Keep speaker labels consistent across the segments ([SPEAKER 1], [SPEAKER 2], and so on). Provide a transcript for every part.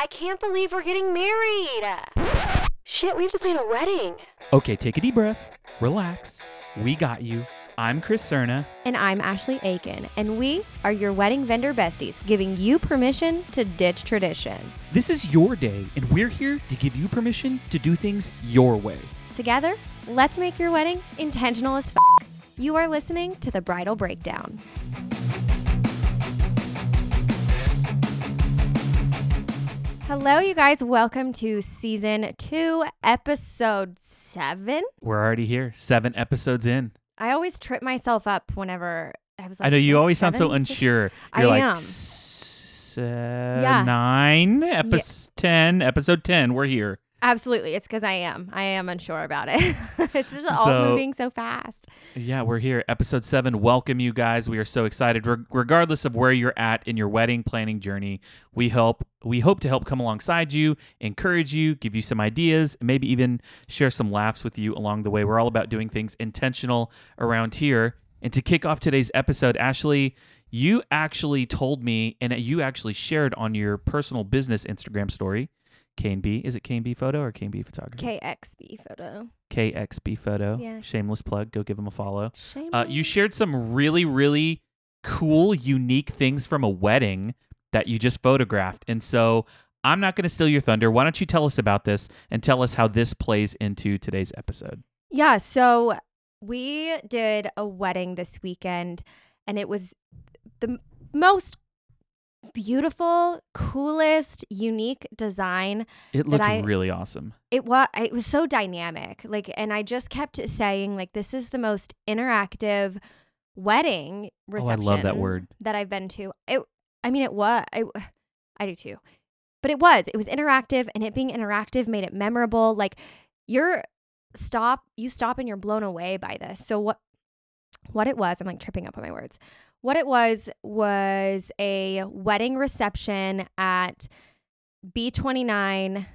[SPEAKER 1] I can't believe we're getting married. Shit, we have to plan a wedding.
[SPEAKER 2] Okay, take a deep breath, relax. We got you. I'm Chris Cerna.
[SPEAKER 3] And I'm Ashley Aiken, and we are your wedding vendor besties, giving you permission to ditch tradition.
[SPEAKER 2] This is your day, and we're here to give you permission to do things your way.
[SPEAKER 3] Together, let's make your wedding intentional as f. You are listening to the Bridal Breakdown. Hello, you guys. Welcome to season two, episode seven.
[SPEAKER 2] We're already here, seven episodes in.
[SPEAKER 3] I always trip myself up whenever I was like,
[SPEAKER 2] I know you
[SPEAKER 3] six,
[SPEAKER 2] always sound so
[SPEAKER 3] six-
[SPEAKER 2] unsure.
[SPEAKER 3] I
[SPEAKER 2] You're like
[SPEAKER 3] am.
[SPEAKER 2] "S- uh, nine, episode 10, episode 10. We're here.
[SPEAKER 3] Absolutely. It's because I am. I am unsure about it. it's just all
[SPEAKER 2] So-
[SPEAKER 3] moving so fast.
[SPEAKER 2] Yeah, we're here. Episode seven. Welcome, you guys. We are so excited. Reg- regardless of where you're at in your wedding planning journey, we help. We hope to help come alongside you, encourage you, give you some ideas, maybe even share some laughs with you along the way. We're all about doing things intentional around here. And to kick off today's episode, Ashley, you actually told me, and you actually shared on your personal business Instagram story. KNB, is it KNB photo or KNB photography?
[SPEAKER 3] KXB photo.
[SPEAKER 2] KXB photo.
[SPEAKER 3] Yeah.
[SPEAKER 2] Shameless plug. Go give them a follow.
[SPEAKER 3] Shame.
[SPEAKER 2] Uh, you shared some really, really cool, unique things from a wedding that you just photographed. And so I'm not going to steal your thunder. Why don't you tell us about this and tell us how this plays into today's episode?
[SPEAKER 3] Yeah. So we did a wedding this weekend, and it was the most beautiful, coolest, unique design
[SPEAKER 2] It looked
[SPEAKER 3] I-
[SPEAKER 2] really awesome.
[SPEAKER 3] it was it was so dynamic like and i just kept saying like this is the most interactive wedding reception.
[SPEAKER 2] Oh, I love that word.
[SPEAKER 3] that i've been to it i mean it was I, I do too. But it was it was interactive and it being interactive made it memorable like you're stop you stop and you're blown away by this. So what what it was i'm like tripping up on my words. What it was was a wedding reception at b29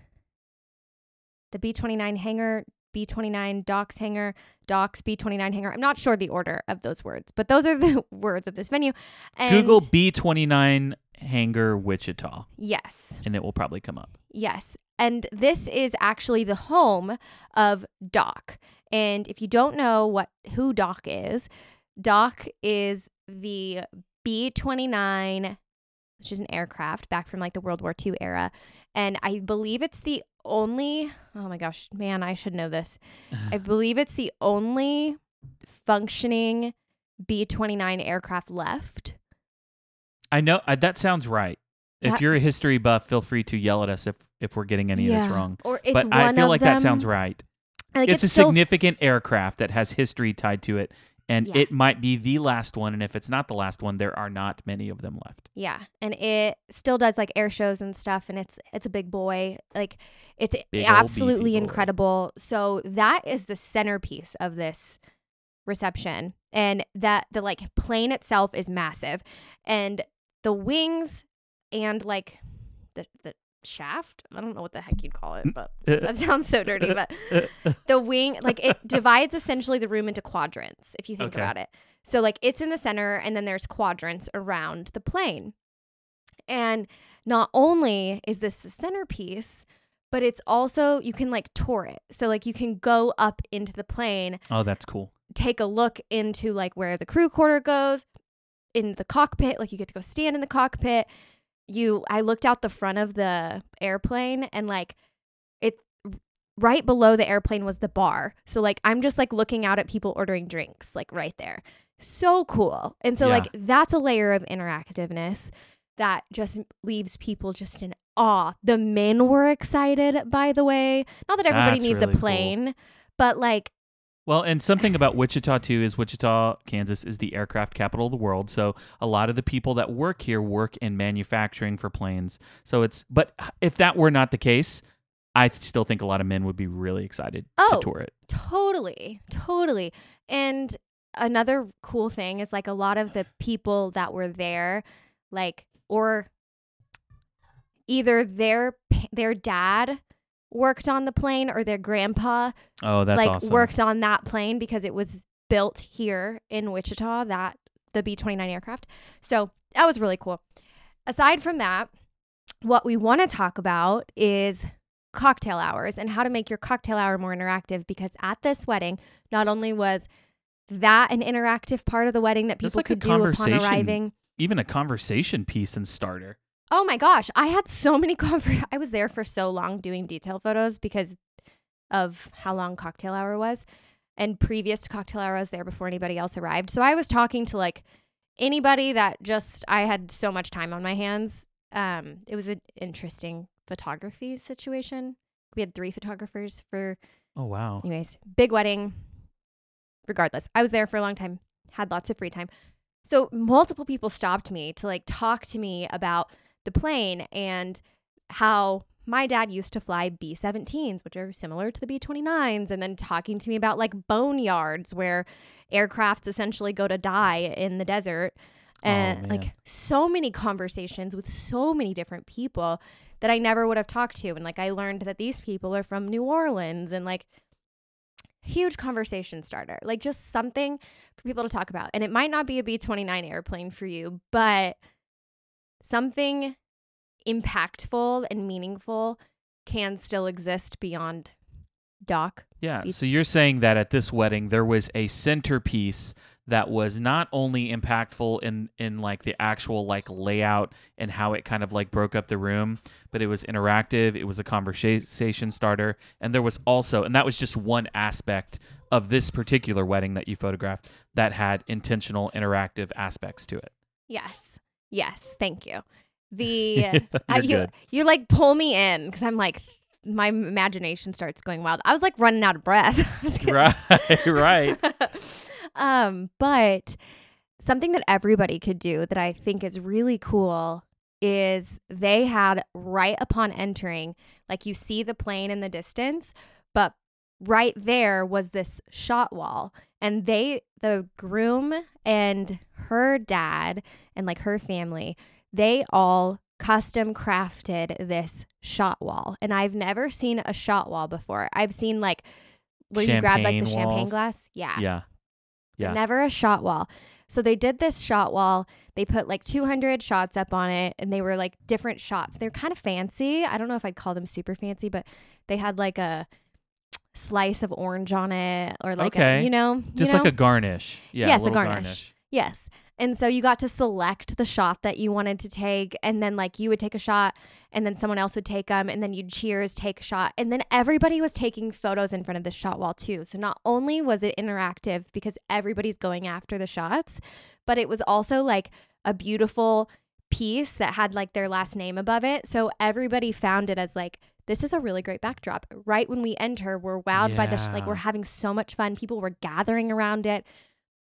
[SPEAKER 3] the B29 hangar, B29 Doc's hangar, Doc's B29 hangar. I'm not sure the order of those words, but those are the words of this venue. And
[SPEAKER 2] Google B29 Hangar Wichita,
[SPEAKER 3] Yes.
[SPEAKER 2] and it will probably come up.
[SPEAKER 3] Yes. And this is actually the home of Doc. And if you don't know what who Doc is, Doc is the B29 which is an aircraft back from like the World War II era. And I believe it's the only oh my gosh, man, I should know this. I believe it's the only functioning B29 aircraft left.
[SPEAKER 2] I know uh, that sounds right. If you're a history buff, feel free to yell at us if, if we're getting any of this wrong.
[SPEAKER 3] Or it's
[SPEAKER 2] but I feel like that sounds right.
[SPEAKER 3] like,
[SPEAKER 2] it's, a
[SPEAKER 3] so
[SPEAKER 2] significant aircraft that has history tied to it and
[SPEAKER 3] Yeah.
[SPEAKER 2] it might be the last one and if it's not the last one there are not many of them left
[SPEAKER 3] Yeah, and it still does like air shows and stuff, and it's it's a big boy. Like it's
[SPEAKER 2] Big
[SPEAKER 3] absolutely
[SPEAKER 2] boy.
[SPEAKER 3] incredible. So that is the centerpiece of this reception, and that the like plane itself is massive, and the wings and like the the shaft. I don't know what the heck you'd call it, mm. but that sounds so dirty. But the wing like it divides essentially the room into quadrants if you think
[SPEAKER 2] Okay.
[SPEAKER 3] about it so like it's in the center and then there's quadrants around the plane and not only is this the centerpiece but it's also you can like tour it so like you can go up into the plane
[SPEAKER 2] oh that's cool
[SPEAKER 3] take a look into like where the crew quarter goes in the cockpit like you get to go stand in the cockpit you i looked out the front of the airplane and like it right below the airplane was the bar. So like i'm just like looking out at people ordering drinks like right there. So cool. And so
[SPEAKER 2] Yeah.
[SPEAKER 3] like that's a layer of interactiveness that just leaves people just in awe. The men were excited by the way. Not that everybody
[SPEAKER 2] That's
[SPEAKER 3] needs
[SPEAKER 2] really
[SPEAKER 3] a
[SPEAKER 2] cool.
[SPEAKER 3] plane but like
[SPEAKER 2] well and something about wichita too is wichita kansas is the aircraft capital of the world so a lot of the people that work here work in manufacturing for planes so it's but if that were not the case i still think a lot of men would be really excited
[SPEAKER 3] Oh.
[SPEAKER 2] to tour it
[SPEAKER 3] Totally, totally. And another cool thing is like a lot of the people that were there, like, or either their their dad worked on the plane or their grandpa
[SPEAKER 2] oh that's
[SPEAKER 3] like
[SPEAKER 2] awesome
[SPEAKER 3] worked on that plane because it was built here in Wichita that the B29 aircraft. So that was really cool. Aside from that, what we want to talk about is cocktail hours and how to make your cocktail hour more interactive because at this wedding, not only was that an interactive part of the wedding that people
[SPEAKER 2] like
[SPEAKER 3] could do upon arriving.
[SPEAKER 2] Even a conversation piece and starter.
[SPEAKER 3] Oh my gosh, I had so many conver- I was there for so long doing detail photos because of how long cocktail hour was. And previous to cocktail hour, I was there before anybody else arrived. So I was talking to like anybody that just I had so much time on my hands. Um, it was an interesting photography situation. We had three photographers for
[SPEAKER 2] Oh wow.
[SPEAKER 3] Anyways, big wedding. Regardless, I was there for a long time, had lots of free time. So multiple people stopped me to like talk to me about the plane and how my dad used to fly B 17s, which are similar to the B 29s, and then talking to me about like boneyards where aircrafts essentially go to die in the desert. And
[SPEAKER 2] man.
[SPEAKER 3] like so many conversations with so many different people that I never would have talked to. And like I learned that these people are from New Orleans and like huge conversation starter, like just something for people to talk about. And it might not be a B 29 airplane for you, but something impactful and meaningful can still exist beyond Doc.
[SPEAKER 2] Yeah. So you're saying that at this wedding there was a centerpiece that was not only impactful in in like the actual like layout and how it kind of like broke up the room, but it was interactive, it was a conversation starter, and there was also and that was just one aspect of this particular wedding that you photographed that had intentional interactive aspects to it.
[SPEAKER 3] Yes. Yes. Thank you. The uh, you
[SPEAKER 2] good.
[SPEAKER 3] you like pull me in because I'm like my imagination starts going wild. I was like running out of breath. I was gonna
[SPEAKER 2] Right, right.
[SPEAKER 3] um, but something that everybody could do that I think is really cool is they had right upon entering, like you see the plane in the distance, but right there was this shot wall. And they, the groom and her dad and like her family, they all custom crafted this shot wall. And I've never seen a shot wall before. I've seen like where you grab like the
[SPEAKER 2] Champagne
[SPEAKER 3] champagne glass. Yeah
[SPEAKER 2] Yeah. Yeah.
[SPEAKER 3] never a shot wall. So they did this shot wall. They put like 200 shots up on it and they were like different shots. They're kind of fancy. I don't know if I'd call them super fancy, but they had like a slice of orange on it or like a, you know, you
[SPEAKER 2] Just
[SPEAKER 3] know?
[SPEAKER 2] like a garnish. Yeah.
[SPEAKER 3] Yes, a
[SPEAKER 2] little
[SPEAKER 3] garnish. Yes. And so you got to select the shot that you wanted to take. And then, like, you would take a shot, and then someone else would take them, and then you'd cheers, take a shot. And then everybody was taking photos in front of the shot wall, too. So not only was it interactive because everybody's going after the shots, but it was also like a beautiful piece that had like their last name above it. So everybody found it as like, this is a really great backdrop. Right when we enter, we're wowed by the, sh- like, we're having so much fun. People were gathering around it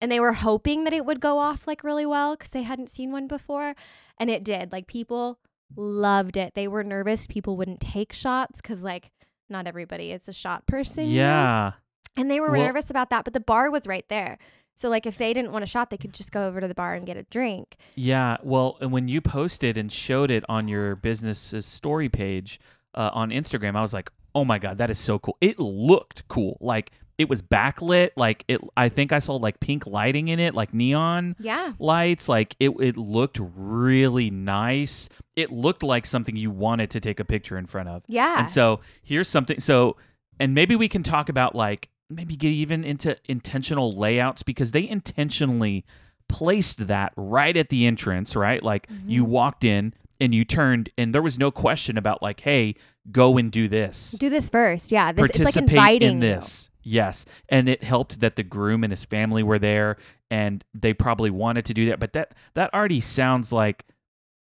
[SPEAKER 3] and they were hoping that it would go off like really well because they hadn't seen one before and it did like people loved it they were nervous people wouldn't take shots because like not everybody is a shot person?
[SPEAKER 2] Yeah.
[SPEAKER 3] and they were
[SPEAKER 2] Well-
[SPEAKER 3] nervous about that but the bar was right there so like if they didn't want a shot they could just go over to the bar and get a drink
[SPEAKER 2] Yeah, well, and when you posted and showed it on your business's story page uh, on Instagram, I was like, "Oh my god, that is so cool!" It looked cool, like it was backlit. Like it, I think I saw like pink lighting in it, like neon
[SPEAKER 3] yeah
[SPEAKER 2] lights. Like it, it looked really nice. It looked like something you wanted to take a picture in front of.
[SPEAKER 3] yeah
[SPEAKER 2] And so here's something. So, and maybe we can talk about like maybe get even into intentional layouts because they intentionally placed that right at the entrance, right? Like you
[SPEAKER 3] Mhm.
[SPEAKER 2] walked in and you turned, and there was no question about like, hey, go and do this,
[SPEAKER 3] do this first yeah this it's like
[SPEAKER 2] participate
[SPEAKER 3] inviting
[SPEAKER 2] in
[SPEAKER 3] you.
[SPEAKER 2] this. Yes, and it helped that the groom and his family were there, and they probably wanted to do that. But that that already sounds like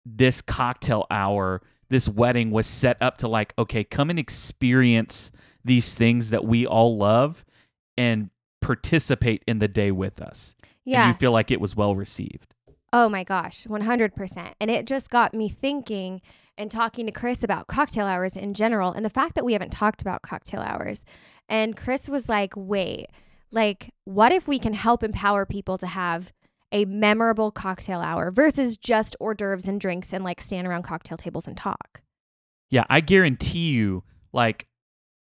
[SPEAKER 2] this cocktail hour, this wedding was set up to like, okay, come and experience these things that we all love, and participate in the day with us.
[SPEAKER 3] yeah
[SPEAKER 2] and you feel like it was well received.
[SPEAKER 3] Oh my gosh, 100%. And it just got me thinking and talking to Chris about cocktail hours in general and the fact that we haven't talked about cocktail hours. And Chris was like, wait, like, what if we can help empower people to have a memorable cocktail hour versus just hors d'oeuvres and drinks and like stand around cocktail tables and talk?
[SPEAKER 2] Yeah, I guarantee you, like,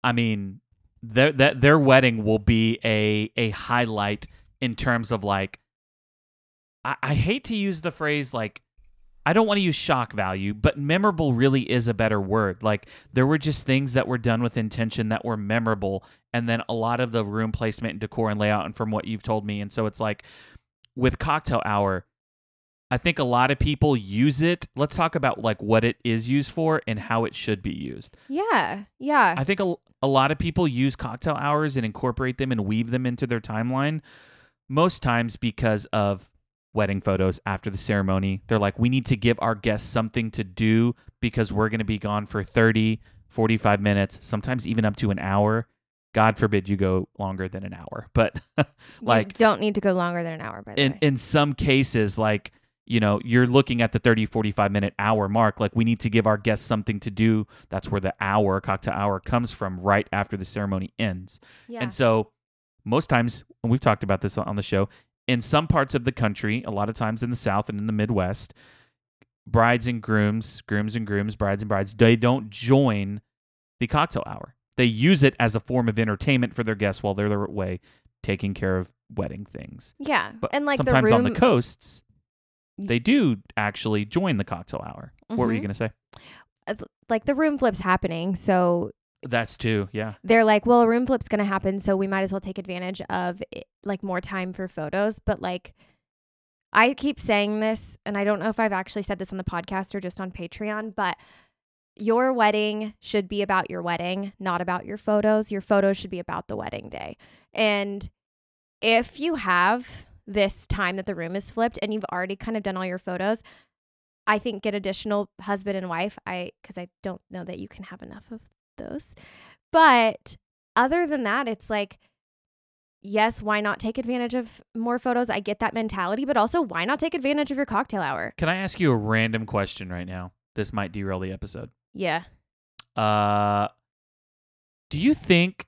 [SPEAKER 2] I mean, their that their wedding will be a a highlight in terms of like, I, I hate to use the phrase like, I don't want to use shock value, but memorable really is a better word. Like there were just things that were done with intention that were memorable, and then a lot of the room placement and decor and layout, and from what you've told me, and so it's like with cocktail hour. I think a lot of people use it. Let's talk about like what it is used for and how it should be used.
[SPEAKER 3] Yeah. Yeah.
[SPEAKER 2] I think a, a lot of people use cocktail hours and incorporate them and weave them into their timeline most times because of wedding photos after the ceremony. They're like, we need to give our guests something to do because we're going to be gone for 30, 45 minutes, sometimes even up to an hour. God forbid you go longer than an hour. But like,
[SPEAKER 3] you don't need to go longer than an hour, by the
[SPEAKER 2] in,
[SPEAKER 3] way.
[SPEAKER 2] in some cases, like, you know, you're looking at the 30, 45 minute hour mark. Like, we need to give our guests something to do. That's where the hour, cocktail hour, comes from right after the ceremony ends.
[SPEAKER 3] yeah.
[SPEAKER 2] And so, most times, and we've talked about this on the show, in some parts of the country, a lot of times in the South and in the Midwest, brides and grooms, grooms and grooms, brides and brides, they don't join the cocktail hour. They use it as a form of entertainment for their guests while they're away taking care of wedding things.
[SPEAKER 3] yeah.
[SPEAKER 2] But
[SPEAKER 3] and like
[SPEAKER 2] sometimes
[SPEAKER 3] the room,
[SPEAKER 2] on the coasts, they do actually join the cocktail hour. What were you
[SPEAKER 3] Mhm.
[SPEAKER 2] going to say?
[SPEAKER 3] like the room flip's happening. So
[SPEAKER 2] That's too, yeah.
[SPEAKER 3] they're like, well, a room flip's going to happen. So we might as well take advantage of like more time for photos. But like, I keep saying this, and I don't know if I've actually said this on the podcast or just on Patreon, but your wedding should be about your wedding, not about your photos. Your photos should be about the wedding day. And if you have this time that the room is flipped and you've already kind of done all your photos, I think get additional husband and wife. I because I don't know that you can have enough of those. But other than that, it's like yes, why not take advantage of more photos? I get that mentality, but also why not take advantage of your cocktail hour?
[SPEAKER 2] Can I ask you a random question right now? This might derail the episode.
[SPEAKER 3] Yeah.
[SPEAKER 2] Uh, do you think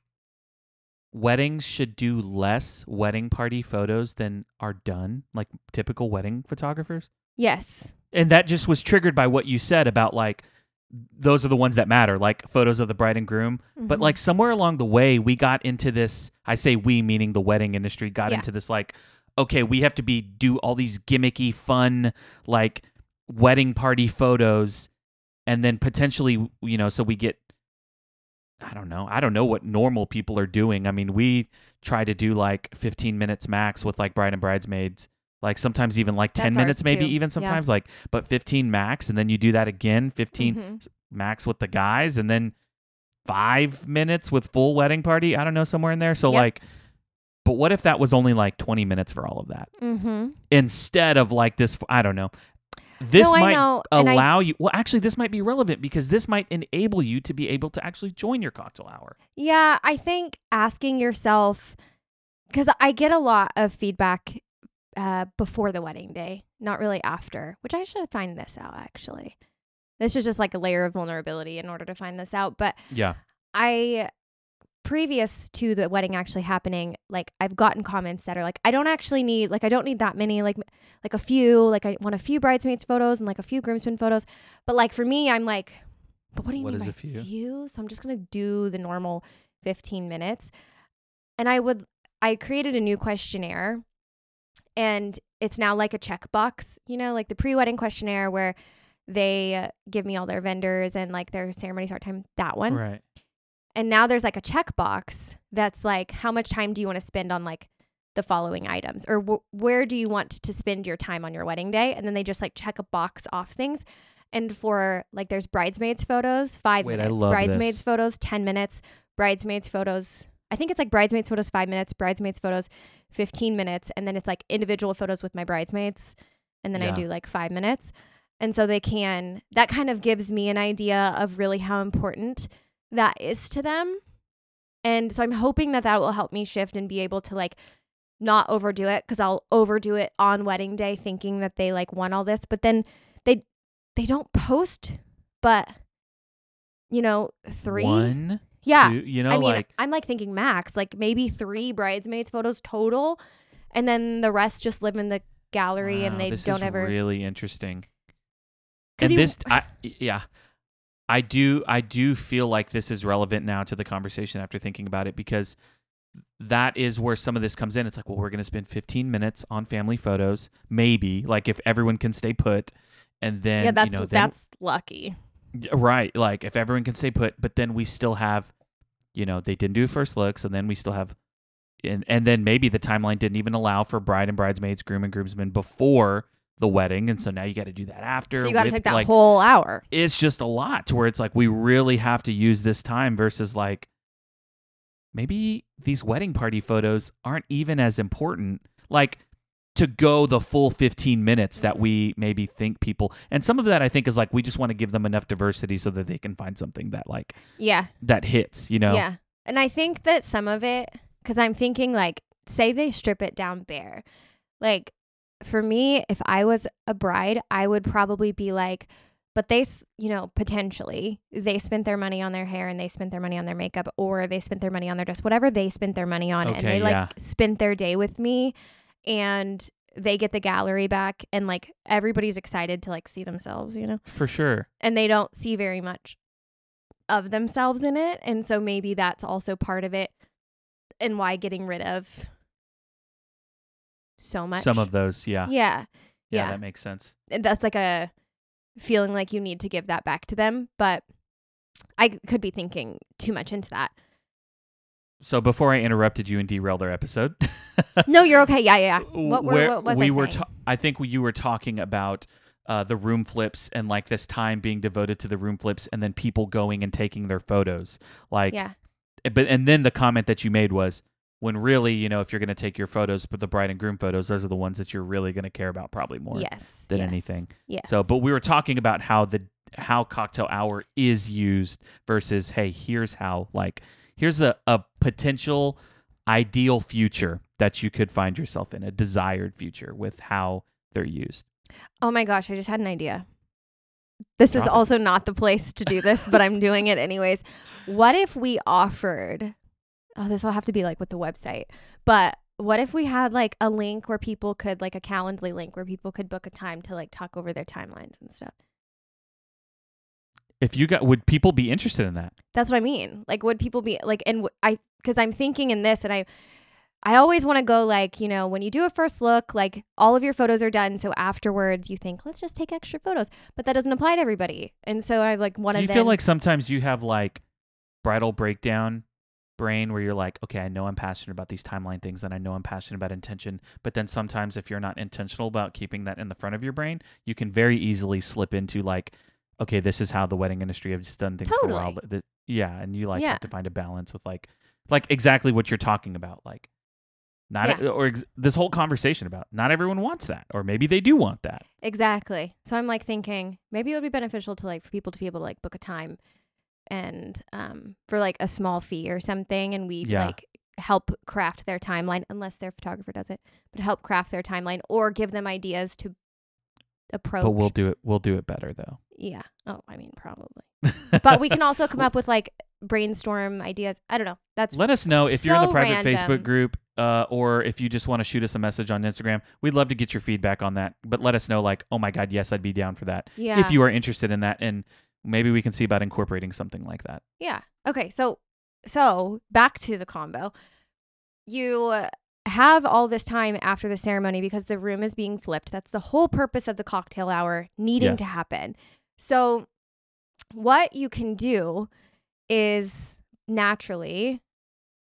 [SPEAKER 2] weddings should do less wedding party photos than are done, like typical wedding photographers?
[SPEAKER 3] Yes.
[SPEAKER 2] And that just was triggered by what you said about like those are the ones that matter, like photos of the bride and groom. But
[SPEAKER 3] Mhm.
[SPEAKER 2] like somewhere along the way, we got into this. I say we, meaning the wedding industry, got
[SPEAKER 3] Yeah.
[SPEAKER 2] into this like, okay, we have to be do all these gimmicky, fun, like wedding party photos, and then potentially, you know, so we get. I don't know. I don't know what normal people are doing. I mean, we try to do like 15 minutes max with like bride and bridesmaids. Like sometimes even like 10
[SPEAKER 3] That's
[SPEAKER 2] minutes, maybe
[SPEAKER 3] too.
[SPEAKER 2] even
[SPEAKER 3] Yeah.
[SPEAKER 2] sometimes like, but 15 max. And then you do that again, 15
[SPEAKER 3] Mhm.
[SPEAKER 2] max with the guys and then five minutes with full wedding party. I don't know, somewhere in there. So
[SPEAKER 3] Yep.
[SPEAKER 2] like, but what if that was only like 20 minutes for all of that
[SPEAKER 3] Mhm.
[SPEAKER 2] instead of like this? I don't know. This
[SPEAKER 3] no,
[SPEAKER 2] might
[SPEAKER 3] know. and I-
[SPEAKER 2] allow you. Well, actually, this might be relevant because this might enable you to be able to actually join your cocktail hour.
[SPEAKER 3] Yeah, I think asking yourself, because I get a lot of feedback uh, before the wedding day, not really after, which I should find this out actually. This is just like a layer of vulnerability in order to find this out. But
[SPEAKER 2] Yeah.
[SPEAKER 3] I, previous to the wedding actually happening, like I've gotten comments that are like, I don't actually need, like, I don't need that many, like, like a few, like I want a few bridesmaids photos and like a few groomsmen photos. But like for me, I'm like, but what do you
[SPEAKER 2] What
[SPEAKER 3] mean
[SPEAKER 2] is
[SPEAKER 3] by
[SPEAKER 2] a few?
[SPEAKER 3] few? So I'm just gonna do the normal 15 minutes. And I would, I created a new questionnaire, and it's now like a checkbox, you know, like the pre-wedding questionnaire where they give me all their vendors and like their ceremony start time. That one.
[SPEAKER 2] Right.
[SPEAKER 3] And now there's like a checkbox that's like, how much time do you want to spend on like the following items, or wh- where do you want to spend your time on your wedding day? And then they just like check a box off things. And for like, there's bridesmaids photos, five
[SPEAKER 2] Wait, I
[SPEAKER 3] minutes. bridesmaids
[SPEAKER 2] this.
[SPEAKER 3] photos, ten minutes. Bridesmaids photos. I think it's like bridesmaids photos five minutes. Bridesmaids photos, fifteen minutes, and then it's like individual photos with my bridesmaids, and then I do like five minutes. And so they can. That kind of gives me an idea of really how important that is to them. And so I'm hoping that that will help me shift and be able to like not overdo it because I'll overdo it on wedding day thinking that they like want all this, but then they they don't post but you know, 3.
[SPEAKER 2] One,
[SPEAKER 3] yeah.
[SPEAKER 2] two, you know,
[SPEAKER 3] I mean,
[SPEAKER 2] like
[SPEAKER 3] I'm like thinking max, like maybe 3 bridesmaids photos total and then the rest just live in the gallery
[SPEAKER 2] wow,
[SPEAKER 3] and they
[SPEAKER 2] this
[SPEAKER 3] don't
[SPEAKER 2] is
[SPEAKER 3] ever
[SPEAKER 2] really interesting. And
[SPEAKER 3] you-
[SPEAKER 2] this, I, yeah, I do, I do feel like this is relevant now to the conversation after thinking about it because that is where some of this comes in. It's like, well, we're going to spend 15 minutes on family photos, maybe, like if everyone can stay put, and then
[SPEAKER 3] yeah, that's
[SPEAKER 2] you know then
[SPEAKER 3] that's lucky.
[SPEAKER 2] Right. Like if everyone can stay put, but then we still have, you know, they didn't do first looks, and then we still have, and and then maybe the timeline didn't even allow for bride and bridesmaids, groom and groomsmen before the wedding, and so now you got to do that after.
[SPEAKER 3] So you got to take that
[SPEAKER 2] like,
[SPEAKER 3] whole hour.
[SPEAKER 2] It's just a lot to where it's like we really have to use this time versus like maybe these wedding party photos aren't even as important. Like to go the full 15 minutes that we maybe think people and some of that I think is like we just want to give them enough diversity so that they can find something that like
[SPEAKER 3] Yeah.
[SPEAKER 2] that hits, you know.
[SPEAKER 3] Yeah. And I think that some of it, because I'm thinking, like, say they strip it down bare. Like, for me, if I was a bride, I would probably be like, but they, you know, potentially they spent their money on their hair and they spent their money on their makeup or they spent their money on their dress, whatever they spent their money on. and
[SPEAKER 2] Okay,
[SPEAKER 3] they like spent their day with me and they get the gallery back and like everybody's excited to like see themselves, you know?
[SPEAKER 2] For sure.
[SPEAKER 3] and they don't see very much of themselves in it and so maybe that's also part of it and why getting rid of so much
[SPEAKER 2] Some of those, yeah.
[SPEAKER 3] yeah
[SPEAKER 2] yeah.
[SPEAKER 3] yeah.
[SPEAKER 2] that makes sense.
[SPEAKER 3] That's like a feeling like you need to give that back to them but i could be thinking too much into that
[SPEAKER 2] So before I interrupted you and derailed our episode,
[SPEAKER 3] no you're okay yeah yeah, yeah. what, were, what was
[SPEAKER 2] we
[SPEAKER 3] I
[SPEAKER 2] were ta- I think you were talking about uh, the room flips and like this time being devoted to the room flips and then people going and taking their photos. Like
[SPEAKER 3] yeah
[SPEAKER 2] but and then the comment that you made was when really, you know, if you're going to take your photos, but the bride and groom photos, those are the ones that you're really going to care about probably more
[SPEAKER 3] yes
[SPEAKER 2] than
[SPEAKER 3] yes,
[SPEAKER 2] anything.
[SPEAKER 3] yes
[SPEAKER 2] So, but we were talking about how the how cocktail hour is used versus hey, here's how like here's a, a potential ideal future that you could find yourself in, a desired future with how they're used.
[SPEAKER 3] Oh my gosh, I just had an idea. This is also not the place to do this, but I'm doing it anyways. What if we offered Oh, this will have to be like with the website. But what if we had like a link where people could like a Calendly link where people could book a time to like talk over their timelines and stuff.
[SPEAKER 2] If you got would people be interested in that?
[SPEAKER 3] That's what I mean. Like would people be like and w- I cuz I'm thinking in this and I I always want to go like, you know, when you do a first look, like all of your photos are done. So afterwards you think, let's just take extra photos. But that doesn't apply to everybody. And so I like want
[SPEAKER 2] Do
[SPEAKER 3] to
[SPEAKER 2] you feel like sometimes you have like bridal breakdown brain where you're like, okay, I know I'm passionate about these timeline things and I know I'm passionate about intention, but then sometimes if you're not intentional about keeping that in the front of your brain, you can very easily slip into like, okay, this is how the wedding industry has done things for a while.
[SPEAKER 3] Totally.
[SPEAKER 2] But yeah, and you like
[SPEAKER 3] Yeah.
[SPEAKER 2] have to find a balance with like, like exactly what you're talking about, like. Not
[SPEAKER 3] Yeah.
[SPEAKER 2] or ex- this whole conversation about not everyone wants that, or maybe they do want that.
[SPEAKER 3] Exactly. So I'm like thinking maybe it would be beneficial to like for people to be able to like book a time and um for like a small fee or something and we
[SPEAKER 2] Yeah.
[SPEAKER 3] like help craft their timeline unless their photographer does it, but help craft their timeline or give them ideas to approach.
[SPEAKER 2] But we'll do it. We'll do it better though.
[SPEAKER 3] yeah. Oh, I mean probably. But we can also come up with like brainstorm ideas. I don't know. That's
[SPEAKER 2] Let us know if you're in the private
[SPEAKER 3] random.
[SPEAKER 2] Facebook group, uh, or if you just want to shoot us a message on Instagram. We'd love to get your feedback on that. But let us know, like, oh my God, yes, I'd be down for that.
[SPEAKER 3] yeah.
[SPEAKER 2] If you are interested in that, and maybe we can see about incorporating something like that.
[SPEAKER 3] Yeah. Okay. So, so back to the combo. You have all this time after the ceremony because the room is being flipped. That's the whole purpose of the cocktail hour needing to happen. So, what you can do is naturally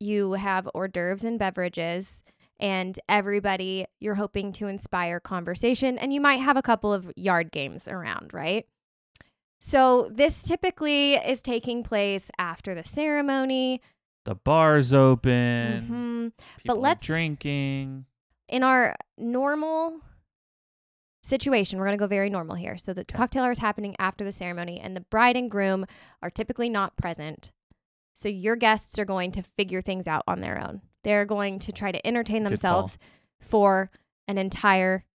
[SPEAKER 3] you have hors d'oeuvres and beverages and everybody you're hoping to inspire conversation and you might have a couple of yard games around, right? So, this typically is taking place after the ceremony.
[SPEAKER 2] The bar's open.
[SPEAKER 3] Mhm.
[SPEAKER 2] People are
[SPEAKER 3] let's-
[SPEAKER 2] drinking.
[SPEAKER 3] In our normal situation, we're going to go very normal here. So, the cocktail hour is happening after the ceremony, and the bride and groom are typically not present. So, your guests are going to figure things out on their own. They're going to try to entertain themselves for an entire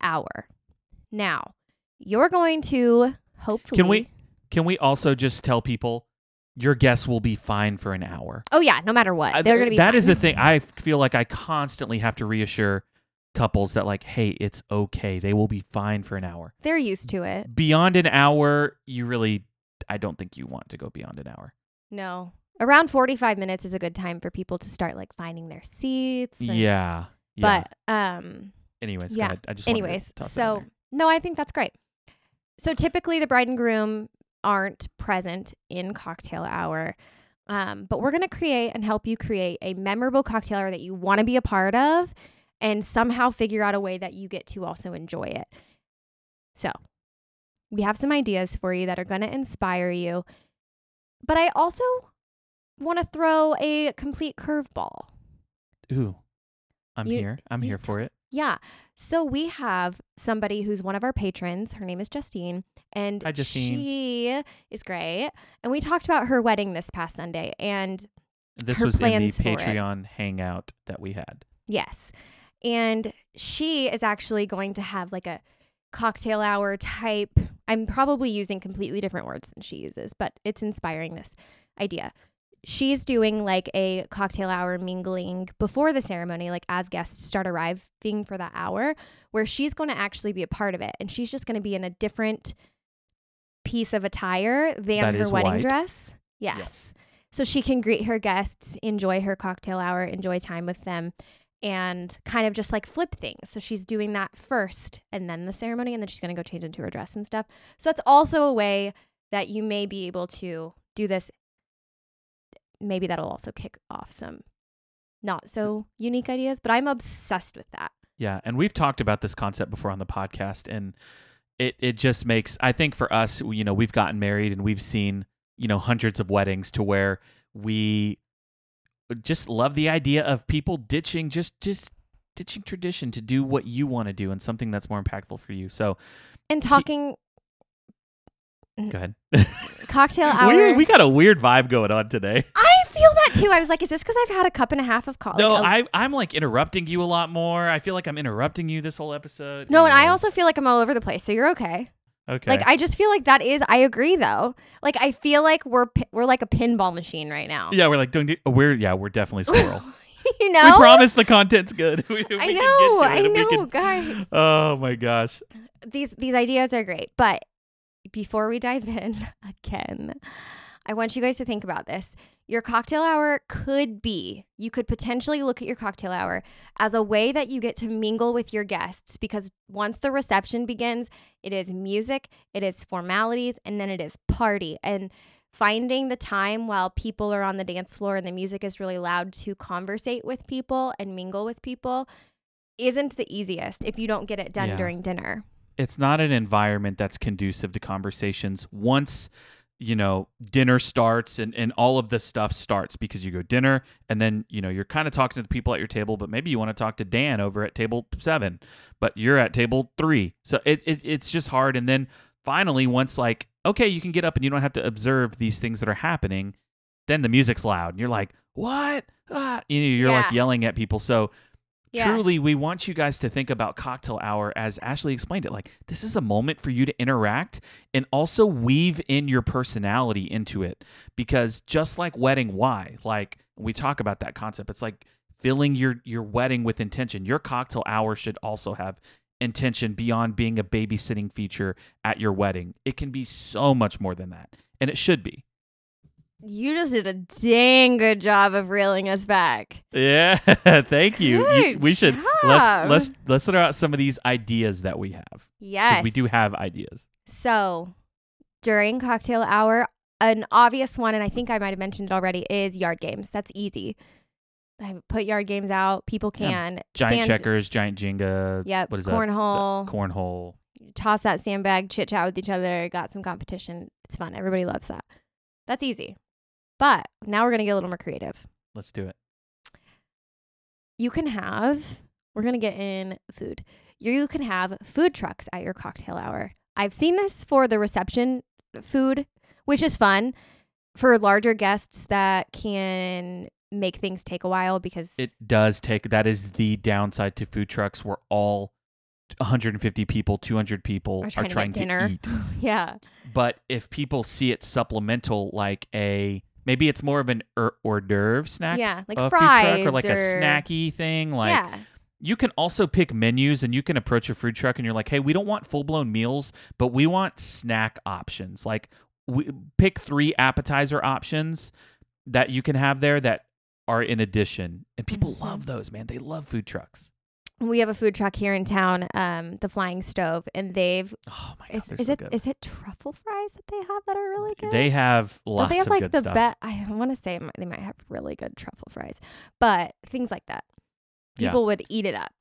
[SPEAKER 3] hour. Now, you're going to hopefully.
[SPEAKER 2] Can we- Can we also just tell people your guests will be fine for an hour?
[SPEAKER 3] Oh yeah, no matter what, they're gonna be.
[SPEAKER 2] That is
[SPEAKER 3] fine.
[SPEAKER 2] the thing. I feel like I constantly have to reassure couples that, like, hey, it's okay. They will be fine for an hour.
[SPEAKER 3] They're used to it.
[SPEAKER 2] Beyond an hour, you really, I don't think you want to go beyond an hour.
[SPEAKER 3] No, around forty-five minutes is a good time for people to start like finding their seats. and-
[SPEAKER 2] Yeah. yeah.
[SPEAKER 3] But um,
[SPEAKER 2] anyways,
[SPEAKER 3] yeah.
[SPEAKER 2] I just
[SPEAKER 3] anyways,
[SPEAKER 2] toss that in
[SPEAKER 3] so no, I think that's great. So typically the bride and groom aren't present in cocktail hour. Um, but we're going to create and help you create a memorable cocktail hour that you want to be a part of and somehow figure out a way that you get to also enjoy it. So, we have some ideas for you that are going to inspire you. But I also want to throw a complete curveball.
[SPEAKER 2] Ooh, I'm
[SPEAKER 3] You-
[SPEAKER 2] here. I'm here for it.
[SPEAKER 3] Yeah. So we have somebody who's one of our patrons. Her name is Justine. And
[SPEAKER 2] Hi, Justine.
[SPEAKER 3] she is great. And we talked about her wedding this past Sunday. And
[SPEAKER 2] This was in the. Patreon hangout that we had.
[SPEAKER 3] yes. And she is actually going to have like a cocktail hour type. I'm probably using completely different words than she uses, but it's inspiring this idea. She's doing like a cocktail hour mingling before the ceremony, like as guests start arriving for that hour, where she's going to actually be a part of it. And she's just going to be in a different piece of attire than
[SPEAKER 2] That
[SPEAKER 3] her wedding
[SPEAKER 2] white.
[SPEAKER 3] dress. Yes.
[SPEAKER 2] Yes.
[SPEAKER 3] So she can greet her guests, enjoy her cocktail hour, enjoy time with them, and kind of just like flip things. So she's doing that first and then the ceremony, and then she's going to go change into her dress and stuff. So that's also a way that you may be able to do this. Maybe that'll also kick off some not so unique ideas, but I'm obsessed with that.
[SPEAKER 2] Yeah, and we've talked about this concept before on the podcast, and it it just makes I think for us, you know, we've gotten married and we've seen you know hundreds of weddings to where we just love the idea of people ditching just just ditching tradition to do what you want to do and something that's more impactful for you. So
[SPEAKER 3] And talking
[SPEAKER 2] go ahead.
[SPEAKER 3] cocktail hour.
[SPEAKER 2] we we got a weird vibe going on today.
[SPEAKER 3] I feel that too. I was like, is this because I've had a cup and a half of coffee?
[SPEAKER 2] No, I I'm like interrupting you a lot more. I feel like I'm interrupting you this whole episode.
[SPEAKER 3] no, and I also feel like I'm all over the place. So you're okay.
[SPEAKER 2] okay.
[SPEAKER 3] Like I just feel like that is. I agree though. Like I feel like we're pi- we're like a pinball machine right now.
[SPEAKER 2] yeah, we're like doing. We're yeah, we're definitely squirrel.
[SPEAKER 3] you know.
[SPEAKER 2] We promise the content's good. we, we
[SPEAKER 3] I
[SPEAKER 2] can
[SPEAKER 3] know.
[SPEAKER 2] get to it
[SPEAKER 3] I know,
[SPEAKER 2] can-
[SPEAKER 3] guys.
[SPEAKER 2] Oh my gosh.
[SPEAKER 3] These these ideas are great, but before we dive in again, I want you guys to think about this. Your cocktail hour could be, you could potentially look at your cocktail hour as a way that you get to mingle with your guests because once the reception begins, it is music, it is formalities, and then it is party. And finding the time while people are on the dance floor and the music is really loud to conversate with people and mingle with people isn't the easiest if you don't get it done
[SPEAKER 2] Yeah.
[SPEAKER 3] during dinner.
[SPEAKER 2] It's not an environment that's conducive to conversations once you know dinner starts and, and all of this stuff starts because you go dinner and then you know you're kind of talking to the people at your table but maybe you want to talk to dan over at table seven but you're at table three. So it, it it's just hard. And then finally once like okay you can get up and you don't have to observe these things that are happening then the music's loud and you're like what? Ah, you know, you're like yelling at people. So
[SPEAKER 3] Yeah.
[SPEAKER 2] truly we want you guys to think about cocktail hour as ashley explained it like this is a moment for you to interact and also weave in your personality into it. Because just like wedding why? Like we talk about that concept. It's like filling your your wedding with intention. Your cocktail hour should also have intention beyond being a babysitting feature at your wedding. It can be so much more than that and it should be
[SPEAKER 3] You just did a dang good job of reeling us back.
[SPEAKER 2] yeah thank you, You- we should
[SPEAKER 3] job.
[SPEAKER 2] let's let's let's throw out some of these ideas that we have
[SPEAKER 3] Yes.
[SPEAKER 2] we do have ideas
[SPEAKER 3] So during cocktail hour, an obvious one, and I think I might have mentioned it already, is yard games. That's easy. I put yard games out. People
[SPEAKER 2] Yeah.
[SPEAKER 3] can
[SPEAKER 2] giant
[SPEAKER 3] stand,
[SPEAKER 2] checkers giant jenga
[SPEAKER 3] Yep.
[SPEAKER 2] what is that
[SPEAKER 3] cornhole.
[SPEAKER 2] Cornhole
[SPEAKER 3] toss that sandbag, chit chat with each other. Got some competition. It's fun. Everybody loves that. That's easy. But now we're gonna get a little more creative.
[SPEAKER 2] let's do it.
[SPEAKER 3] You can have we're going to get in food. You can have food trucks at your cocktail hour. I've seen this for the reception food which is fun for larger guests that can make things take a while because
[SPEAKER 2] it does take that is the downside to food trucks. Where all 150 people 200 people
[SPEAKER 3] Are
[SPEAKER 2] are
[SPEAKER 3] trying
[SPEAKER 2] trying,
[SPEAKER 3] to get dinner.
[SPEAKER 2] eat.
[SPEAKER 3] Yeah.
[SPEAKER 2] But if people see it supplemental like a maybe it's more of an hors hors d'oeuvre snack
[SPEAKER 3] yeah like fries
[SPEAKER 2] truck or like a snacky thing like
[SPEAKER 3] yeah.
[SPEAKER 2] you can also pick menus and you can approach a food truck and you're like hey we don't want full-blown meals but we want snack options. Like we pick three appetizer options that you can have there that are in addition. And people
[SPEAKER 3] Mhm.
[SPEAKER 2] love those man. They love food trucks
[SPEAKER 3] we have a food truck here in town, um, the Flying Stove, and they've
[SPEAKER 2] Oh my god,
[SPEAKER 3] is, is
[SPEAKER 2] so
[SPEAKER 3] it is it truffle fries that they have that are really good?
[SPEAKER 2] They have lots
[SPEAKER 3] they have
[SPEAKER 2] of
[SPEAKER 3] like the bet. I want to say they might have really good truffle fries, but things like that,
[SPEAKER 2] Yeah.
[SPEAKER 3] people would eat it up.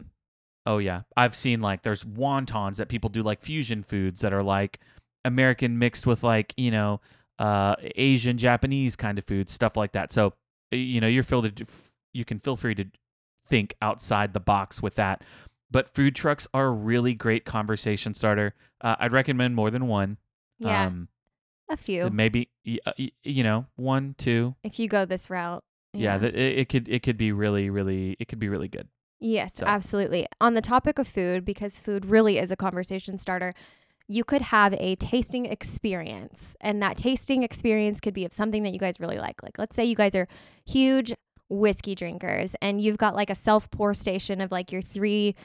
[SPEAKER 2] Oh yeah, I've seen like there's wontons that people do like fusion foods that are like American mixed with like you know uh Asian Japanese kind of food stuff like that. So you know you're filled to you can feel free to think outside the box with that. But food trucks are a really great conversation starter. Uh, I'd recommend more than one.
[SPEAKER 3] Yeah,
[SPEAKER 2] Um,
[SPEAKER 3] a few.
[SPEAKER 2] maybe uh, you know one, two.
[SPEAKER 3] if you go this route.
[SPEAKER 2] Yeah, th- it, it could it could be really really it could be really good.
[SPEAKER 3] Yes,
[SPEAKER 2] So-
[SPEAKER 3] absolutely. On the topic of food, because food really is a conversation starter, you could have a tasting experience. And that tasting experience could be of something that you guys really like. Like, let's say you guys are huge whiskey drinkers and you've got like a self pour station of like your three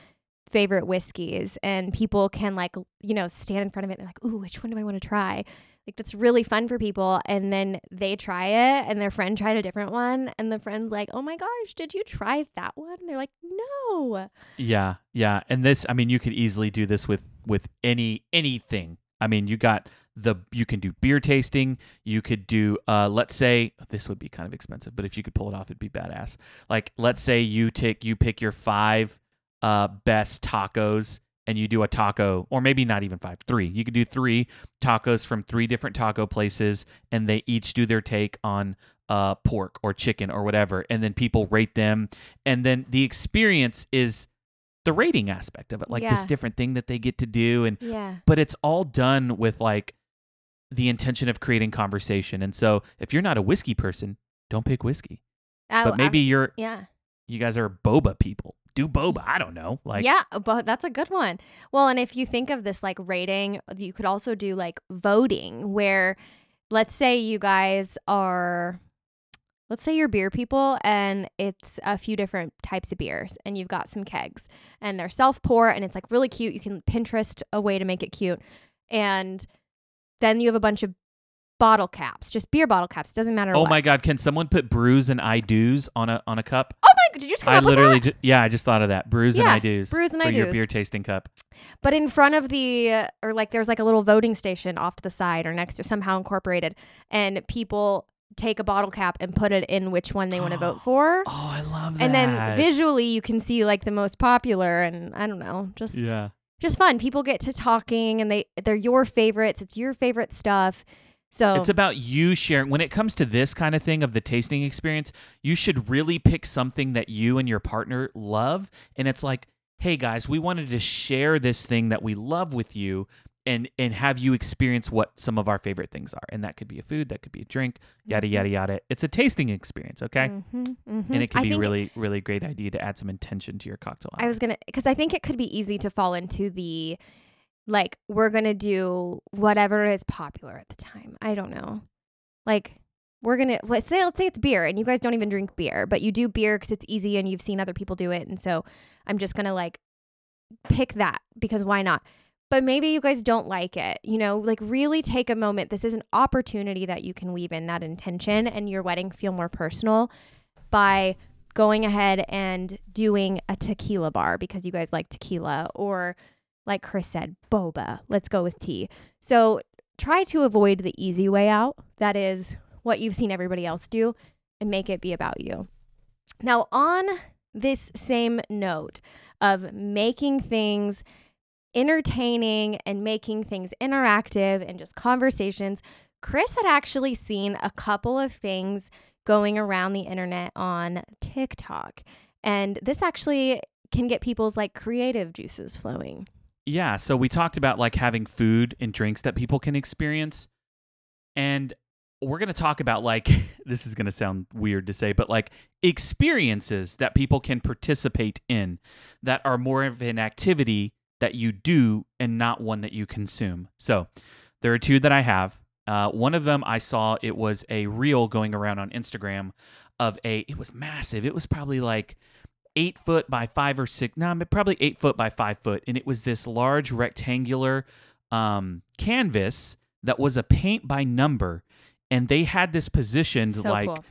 [SPEAKER 3] favorite whiskeys, and people can like, you know, stand in front of it and like, ooh, which one do I want to try? Like that's really fun for people. And then they try it and their friend tried a different one. And the friend's like, oh my gosh, did you try that one? And they're like, no.
[SPEAKER 2] Yeah, yeah, and this, I mean, you could easily do this with with any anything. I mean, you got the you can do beer tasting. You could do, uh, let's say this would be kind of expensive, but if you could pull it off, it'd be badass. Like, let's say you take you pick your five uh best tacos and you do a taco, or maybe not even five, three. You could do three tacos from three different taco places, and they each do their take on uh pork or chicken or whatever, and then people rate them, and then the experience is the rating aspect of it, like this different thing that they get to do, and
[SPEAKER 3] Yeah.
[SPEAKER 2] but it's all done with like the intention of creating conversation. And so, if you're not a whiskey person, don't pick whiskey.
[SPEAKER 3] Oh,
[SPEAKER 2] But maybe you're
[SPEAKER 3] yeah.
[SPEAKER 2] you guys are boba people. Do boba. I don't know. Like
[SPEAKER 3] yeah, but that's a good one. Well, and if you think of this like rating, you could also do like voting where let's say you guys are let's say you're beer people and it's a few different types of beers and you've got some kegs and they're self pour and it's like really cute. You can Pinterest a way to make it cute. And then you have a bunch of bottle caps, just beer bottle caps, doesn't matter
[SPEAKER 2] Oh
[SPEAKER 3] what.
[SPEAKER 2] my god, can someone put brews and I do's on a on a cup?
[SPEAKER 3] Oh my, god, did you just come
[SPEAKER 2] I
[SPEAKER 3] up with
[SPEAKER 2] literally
[SPEAKER 3] that?
[SPEAKER 2] ju- yeah, I just thought of that. Brews and I do's.
[SPEAKER 3] brews and
[SPEAKER 2] your
[SPEAKER 3] I-dos.
[SPEAKER 2] Your beer tasting cup.
[SPEAKER 3] But in front of the, or like there's like a little voting station off to the side or next to somehow incorporated, and people take a bottle cap and put it in which one they want to vote for.
[SPEAKER 2] Oh, I love that.
[SPEAKER 3] And then visually you can see like the most popular and I don't know, just
[SPEAKER 2] Yeah.
[SPEAKER 3] Just fun. People get to talking and they they're your favorites. It's your favorite stuff. So
[SPEAKER 2] It's about you sharing. When it comes to this kind of thing of the tasting experience, you should really pick something that you and your partner love. And it's like, hey guys, we wanted to share this thing that we love with you and and have you experience what some of our favorite things are. And that could be a food, that could be a drink, yada
[SPEAKER 3] Mhm.
[SPEAKER 2] yada yada. It's a tasting experience, okay?
[SPEAKER 3] Mhm, mhm.
[SPEAKER 2] And it could
[SPEAKER 3] I
[SPEAKER 2] be really, really great idea to add some intention to your cocktail.
[SPEAKER 3] I was gonna because I think it could be easy to fall into the like we're gonna do whatever is popular at the time. I don't know. Like we're gonna let's say let's say it's beer and you guys don't even drink beer, but you do beer because it's easy and you've seen other people do it, and so I'm just gonna like pick that because why not? But maybe you guys don't like it, you know, like really take a moment. This is an opportunity that you can weave in that intention and your wedding feel more personal by going ahead and doing a tequila bar because you guys like tequila or like Chris said, boba. Let's go with tea. So try to avoid the easy way out. That is what you've seen everybody else do and make it be about you. Now, on this same note of making things entertaining and making things interactive and just conversations, Chris had actually seen a couple of things going around the internet on TikTok. And this actually can get people's like creative juices flowing.
[SPEAKER 2] Yeah, so we talked about like having food and drinks that people can experience. And we're going to talk about like this is going to sound weird to say, but like experiences that people can participate in that are more of an activity that you do and not one that you consume. So, there are two that I have. Uh, one of them I saw it was a reel going around on Instagram of a it was massive. It was probably like eight foot by five or six, no, but probably eight foot by five foot. And it was this large rectangular um, canvas that was a paint by number. And they had this positioned
[SPEAKER 3] So
[SPEAKER 2] like,
[SPEAKER 3] cool.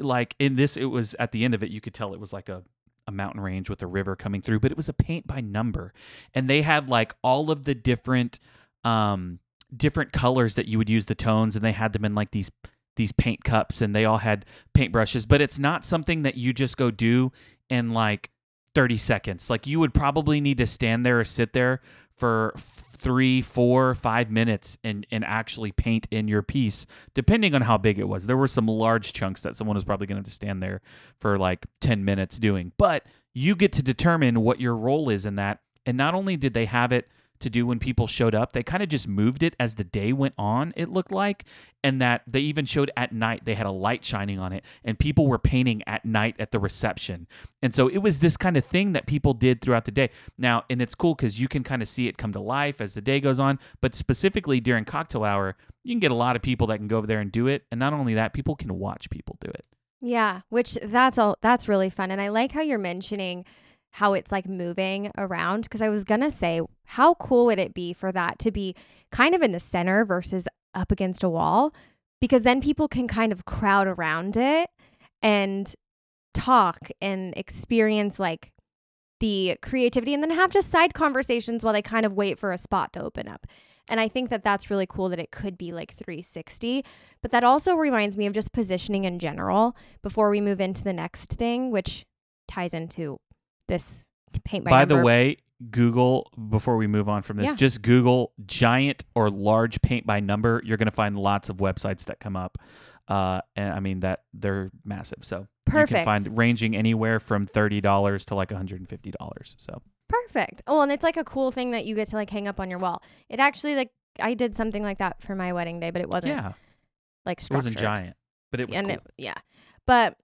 [SPEAKER 2] like in this, it was at the end of it, you could tell it was like a, a mountain range with a river coming through, but it was a paint by number. And they had like all of the different um different colors that you would use the tones and they had them in like these these paint cups and they all had paint brushes, but it's not something that you just go do in like 30 seconds. Like you would probably need to stand there or sit there for three, four, five minutes and, and actually paint in your piece, depending on how big it was. There were some large chunks that someone was probably going to have to stand there for like 10 minutes doing, but you get to determine what your role is in that. And not only did they have it to do when people showed up. They kind of just moved it as the day went on, it looked like. And that they even showed at night, they had a light shining on it, and people were painting at night at the reception. And so it was this kind of thing that people did throughout the day. Now, and it's cool because you can kind of see it come to life as the day goes on, but specifically during cocktail hour, you can get a lot of people that can go over there and do it. And not only that, people can watch people do it.
[SPEAKER 3] Yeah, which that's all that's really fun. And I like how you're mentioning how it's like moving around because I was to say how cool would it be for that to be kind of in the center versus up against a wall because then people can kind of crowd around it and talk and experience like the creativity and then have just side conversations while they kind of wait for a spot to open up. And I think that that's really cool that it could be like 360. But that also reminds me of just positioning in general before we move into the next thing, which ties into this paint by,
[SPEAKER 2] By the way, Google before we move on from this,
[SPEAKER 3] Yeah.
[SPEAKER 2] just Google giant or large paint by number. You're going to find lots of websites that come up. Uh, and I mean that they're massive. So you
[SPEAKER 3] Perfect.
[SPEAKER 2] can find ranging anywhere from thirty dollars to like 150 dollars. So
[SPEAKER 3] Perfect. Oh, and it's like a cool thing that you get to like hang up on your wall. It actually like I did something like that for my wedding day, but it wasn't
[SPEAKER 2] yeah,
[SPEAKER 3] like
[SPEAKER 2] it wasn't giant, but it was
[SPEAKER 3] and
[SPEAKER 2] cool.
[SPEAKER 3] it, yeah. But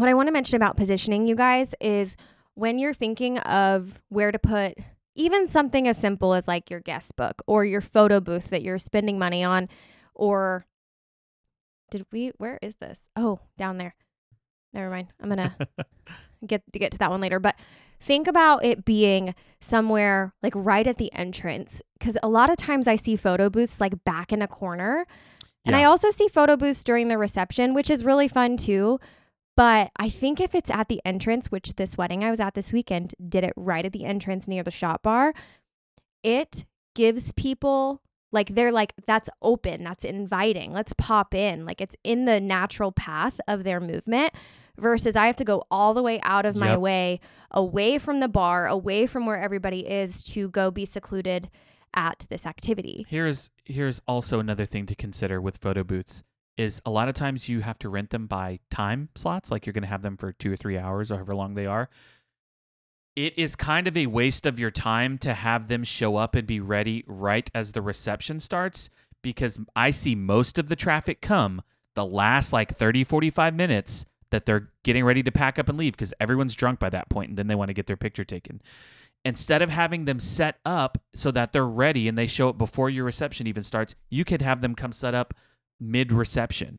[SPEAKER 3] what I want to mention about positioning, you guys, is when you're thinking of where to put even something as simple as like your guest book or your photo booth that you're spending money on, or did we? Where is this? Oh, down there. Never mind. I'm gonna get to get to that one later. But think about it being somewhere like right at the entrance, because a lot of times I see photo booths like back in a corner, and I also see photo booths during the reception, which is really fun too. But I think if it's at the entrance, which this wedding I was at this weekend did it right at the entrance near the shop bar, it gives people like they're like that's open, that's inviting. Let's pop in. Like it's in the natural path of their movement versus I have to go all the way out of my
[SPEAKER 2] Yep.
[SPEAKER 3] way away from the bar, away from where everybody is to go be secluded at this activity.
[SPEAKER 2] Here's here's also another thing to consider with photo booths is a lot of times you have to rent them by time slots, like you're going to have them for two or three hours or however long they are. It is kind of a waste of your time to have them show up and be ready right as the reception starts because I see most of the traffic come the last like 30, 45 minutes that they're getting ready to pack up and leave because everyone's drunk by that point and then they want to get their picture taken instead of having them set up so that they're ready and they show up before your reception even starts, you could have them come set up mid reception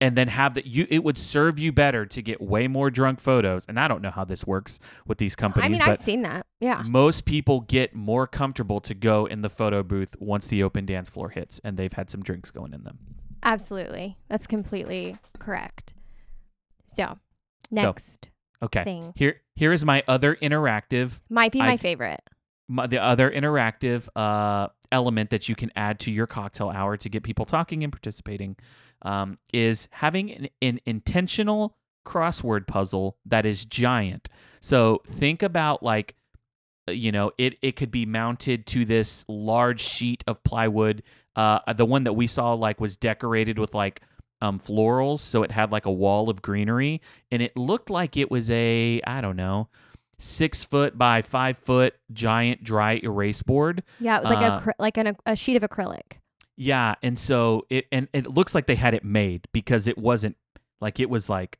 [SPEAKER 2] and then have that you it would serve you better to get way more drunk photos and i don't know how this works with these companies
[SPEAKER 3] I mean,
[SPEAKER 2] but
[SPEAKER 3] I've seen that. Yeah.
[SPEAKER 2] most people get more comfortable to go in the photo booth once the open dance floor hits and they've had some drinks going in them
[SPEAKER 3] Absolutely. That's completely correct. So, next
[SPEAKER 2] okay
[SPEAKER 3] thing
[SPEAKER 2] here here is my other interactive
[SPEAKER 3] might be my
[SPEAKER 2] I-
[SPEAKER 3] favorite.
[SPEAKER 2] The other interactive uh, element that you can add to your cocktail hour to get people talking and participating um, is having an, an intentional crossword puzzle that is giant. So think about like, uh, you know, it it could be mounted to this large sheet of plywood. Uh, the one that we saw like was decorated with like um, florals, so it had like a wall of greenery, and it looked like it was a I don't know six foot by five foot giant dry erase board.
[SPEAKER 3] Yeah, it was like
[SPEAKER 2] Uh,
[SPEAKER 3] a like an, a sheet of acrylic.
[SPEAKER 2] Yeah, and so it and it looks like they had it made because it wasn't like it was like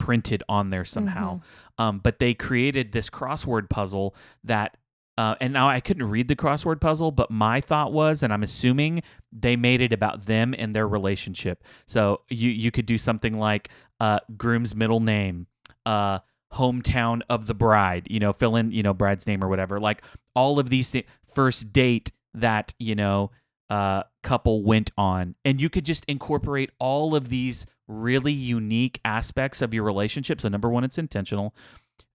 [SPEAKER 2] printed on there somehow. Um, but they created this crossword puzzle that. Uh, and now I couldn't read the crossword puzzle, but my thought was, and I'm assuming they made it about them and their relationship. So you you could do something like uh, groom's middle name, uh, hometown of the bride, you know, fill in you know bride's name or whatever. Like all of these things, first date that you know uh, couple went on, and you could just incorporate all of these really unique aspects of your relationship. So number one, it's intentional.